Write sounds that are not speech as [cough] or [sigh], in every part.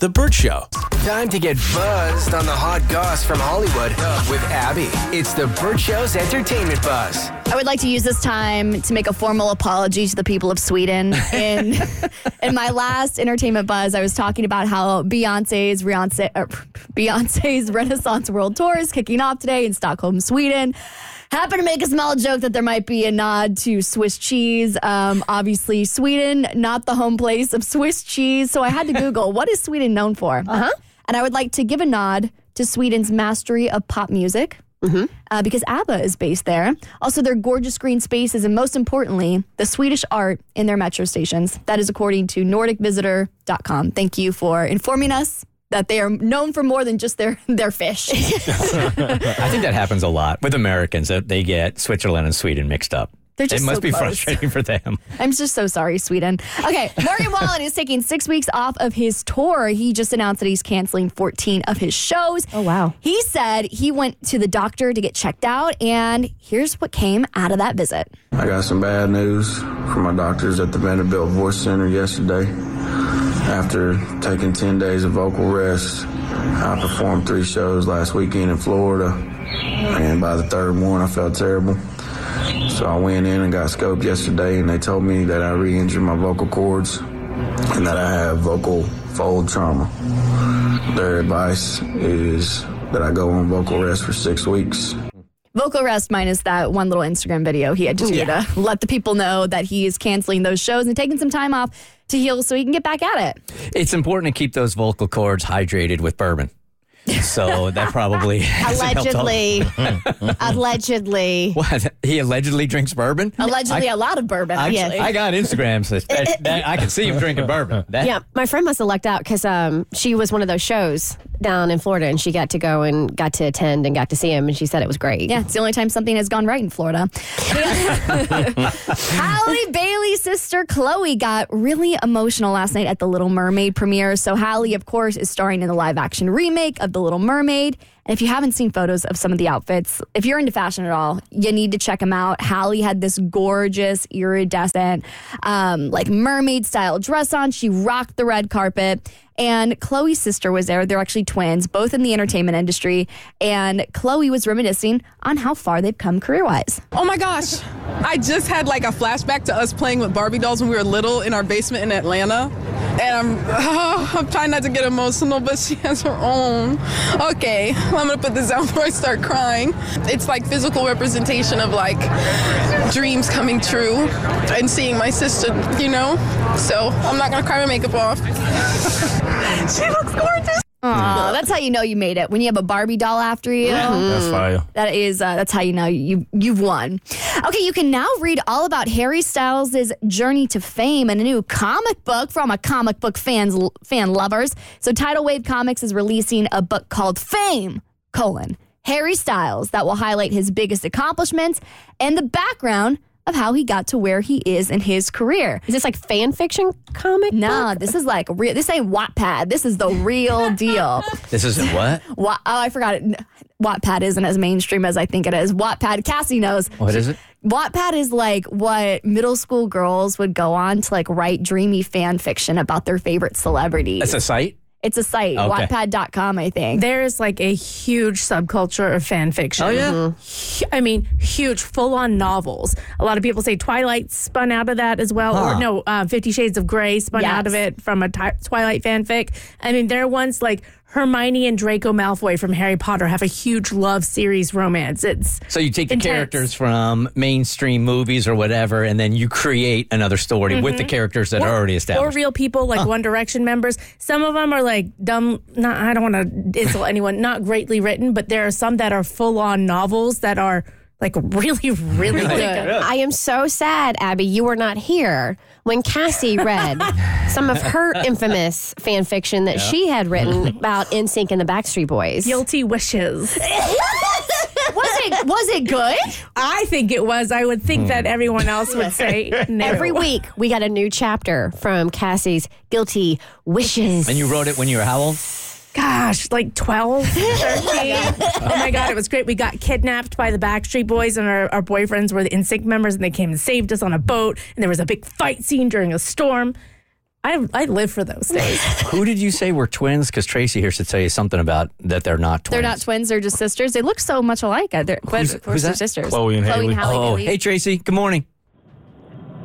The Bert Show. Time to get buzzed on the hot goss from Hollywood with Abby. It's the Bert Show's entertainment buzz. I would like to use this time to make a formal apology to the people of Sweden. In [laughs] in my last entertainment buzz, I was talking about how Beyonce's Beyonce, uh, Beyonce's Renaissance World Tour is kicking off today in Stockholm, Sweden. Happen to make a small joke that there might be a nod to Swiss cheese. Um, obviously, Sweden, not the home place of Swiss cheese. So I had to [laughs] Google what is Sweden known for. Uh-huh. And I would like to give a nod to Sweden's mastery of pop music. Uh, because ABBA is based there. Also, their gorgeous green spaces, and most importantly, the Swedish art in their metro stations. That is according to NordicVisitor.com. Thank you for informing us that they are known for more than just their, [laughs] their fish. [laughs] I think that happens a lot with Americans that they get Switzerland and Sweden mixed up. They're just it must so be close. frustrating for them. [laughs] I'm just so sorry, Sweden. Okay, Morgan Wallen is taking six weeks off of his tour. He just announced that he's canceling 14 of his shows. Oh, wow. He said he went to the doctor to get checked out, and here's what came out of that visit. I got some bad news from my doctors at the Vanderbilt Voice Center yesterday. After taking 10 days of vocal rest, I performed three shows last weekend in Florida, and by the third one, I felt terrible. So I went in and got scoped yesterday, and they told me that I re injured my vocal cords and that I have vocal fold trauma. Their advice is that I go on vocal rest for six weeks Vocal rest minus that one little Instagram video he had to do to let the people know that he is canceling those shows and taking some time off to heal so he can get back at it. It's important to keep those vocal cords hydrated with bourbon. So that probably [laughs] hasn't helped all- Allegedly. [laughs] allegedly. What? He allegedly drinks bourbon? Allegedly, I, a lot of bourbon, I, actually. I got Instagram. So that, that, I can see him drinking bourbon. That, Yeah, my friend must have lucked out because um, she was one of those shows down in Florida and she got to go and got to attend and got to see him and she said it was great. Yeah, it's the only time something has gone right in Florida. [laughs] Halle Bailey's sister Chloe got really emotional last night at the Little Mermaid premiere. So Halle, of course, is starring in the live action remake of The Little Mermaid. And if you haven't seen photos of some of the outfits, if you're into fashion at all, you need to check them out. Halle had this gorgeous, iridescent, um, like mermaid style dress on. She rocked the red carpet. And Chloe's sister was there. They're actually twins, both in the entertainment industry. And Chloe was reminiscing on how far they've come career wise. Oh my gosh. I just had like a flashback to us playing with Barbie dolls when we were little in our basement in Atlanta. And I'm, [laughs] I'm trying not to get emotional, but she has her own. Okay, I'm gonna put this down before I start crying. It's like physical representation of like dreams coming true and seeing my sister, you know? So I'm not gonna cry my makeup off. [laughs] she looks gorgeous. Aw, that's how you know you made it when you have a Barbie doll after you. That's fire. That is, uh, that's how you know you you've won. Okay, you can now read all about Harry Styles' journey to fame in a new comic book from a comic book fans fan lovers. So, Tidal Wave Comics is releasing a book called Fame: colon Harry Styles that will highlight his biggest accomplishments and the background of how he got to where he is in his career. Is this like fan fiction comic? No, this is like real. This ain't Wattpad. This is the real [laughs] deal. This isn't what? Wa- oh, I forgot it. Wattpad isn't as mainstream as I think it is. Wattpad, Cassie knows. What is it? Wattpad is like what middle school girls would go on to like write dreamy fan fiction about their favorite celebrities. That's a site? It's a site, Okay. wattpad.com, I think. There's like a huge subculture of fan fiction. Oh, yeah? Hu- I mean, huge, full on novels. A lot of people say Twilight spun out of that as well. Or no, uh, Fifty Shades of Grey spun out of it from a Twilight fanfic. I mean, there are ones like Hermione and Draco Malfoy from Harry Potter have a huge love series romance. It's So you take the intense. characters from mainstream movies or whatever, and then you create another story with the mm-hmm. characters that are already established, or real people like One Direction members. Some of them are like dumb. Not I don't want to insult anyone. Not greatly written, but there are some that are full on novels that are like really, really good. I am so sad, Abby, you were not here when Cassie read [laughs] some of her infamous fan fiction that she had written about NSYNC and the Backstreet Boys. Guilty wishes. [laughs] was it was it good? I think it was. I would think that hmm. everyone else would say [laughs] no. Every week, we got a new chapter from Cassie's Guilty Wishes. and you wrote it when you were how old? Gosh, like 12, [laughs] 13. oh my God, it was great. We got kidnapped by the Backstreet Boys, and our, our boyfriends were the NSYNC members, and they came and saved us on a boat. And there was a big fight scene during a storm. I I live for those days. [laughs] Who did you say were twins? Because Tracy here should tell you something about that they're not twins. They're not twins, they're just sisters. They look so much alike. Uh, They're, but Who's- of course who's they're that? sisters. Chloe and Haley. Oh, Bailey. hey Tracy. Good morning.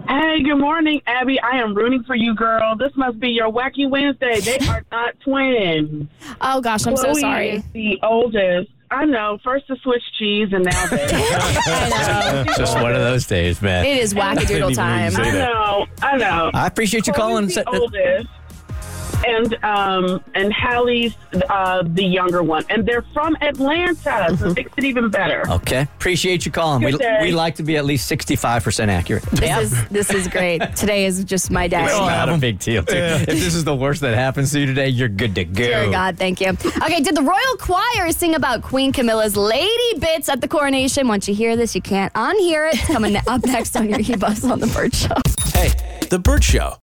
Hey, good morning, Abby. I am rooting for you, girl. This must be your wacky Wednesday. They are [laughs] not twins. Oh gosh, I'm so Chloe sorry. is the oldest. I know. First to switch cheese, and now this. [laughs] Just one of those days, man. It is [laughs] wackadoodle time. I know. I know. I appreciate you calling. Chloe's the oldest, and um, and Halle's uh, the younger one, and they're from Atlanta, so it makes it even better. Okay, appreciate you calling. We, Good day. we like to be at least sixty-five percent accurate. This is this is great. [laughs] Today is just my day. It's not a big deal. Too. If this is the worst that happens to you today, you're good to go. Dear God, thank you. Okay, did the Royal Choir sing about Queen Camilla's lady bits at the coronation? Once you hear this, you can't unhear it. It's coming up [laughs] next on your E-Bus on The Bert Show. Hey, The Bert Show.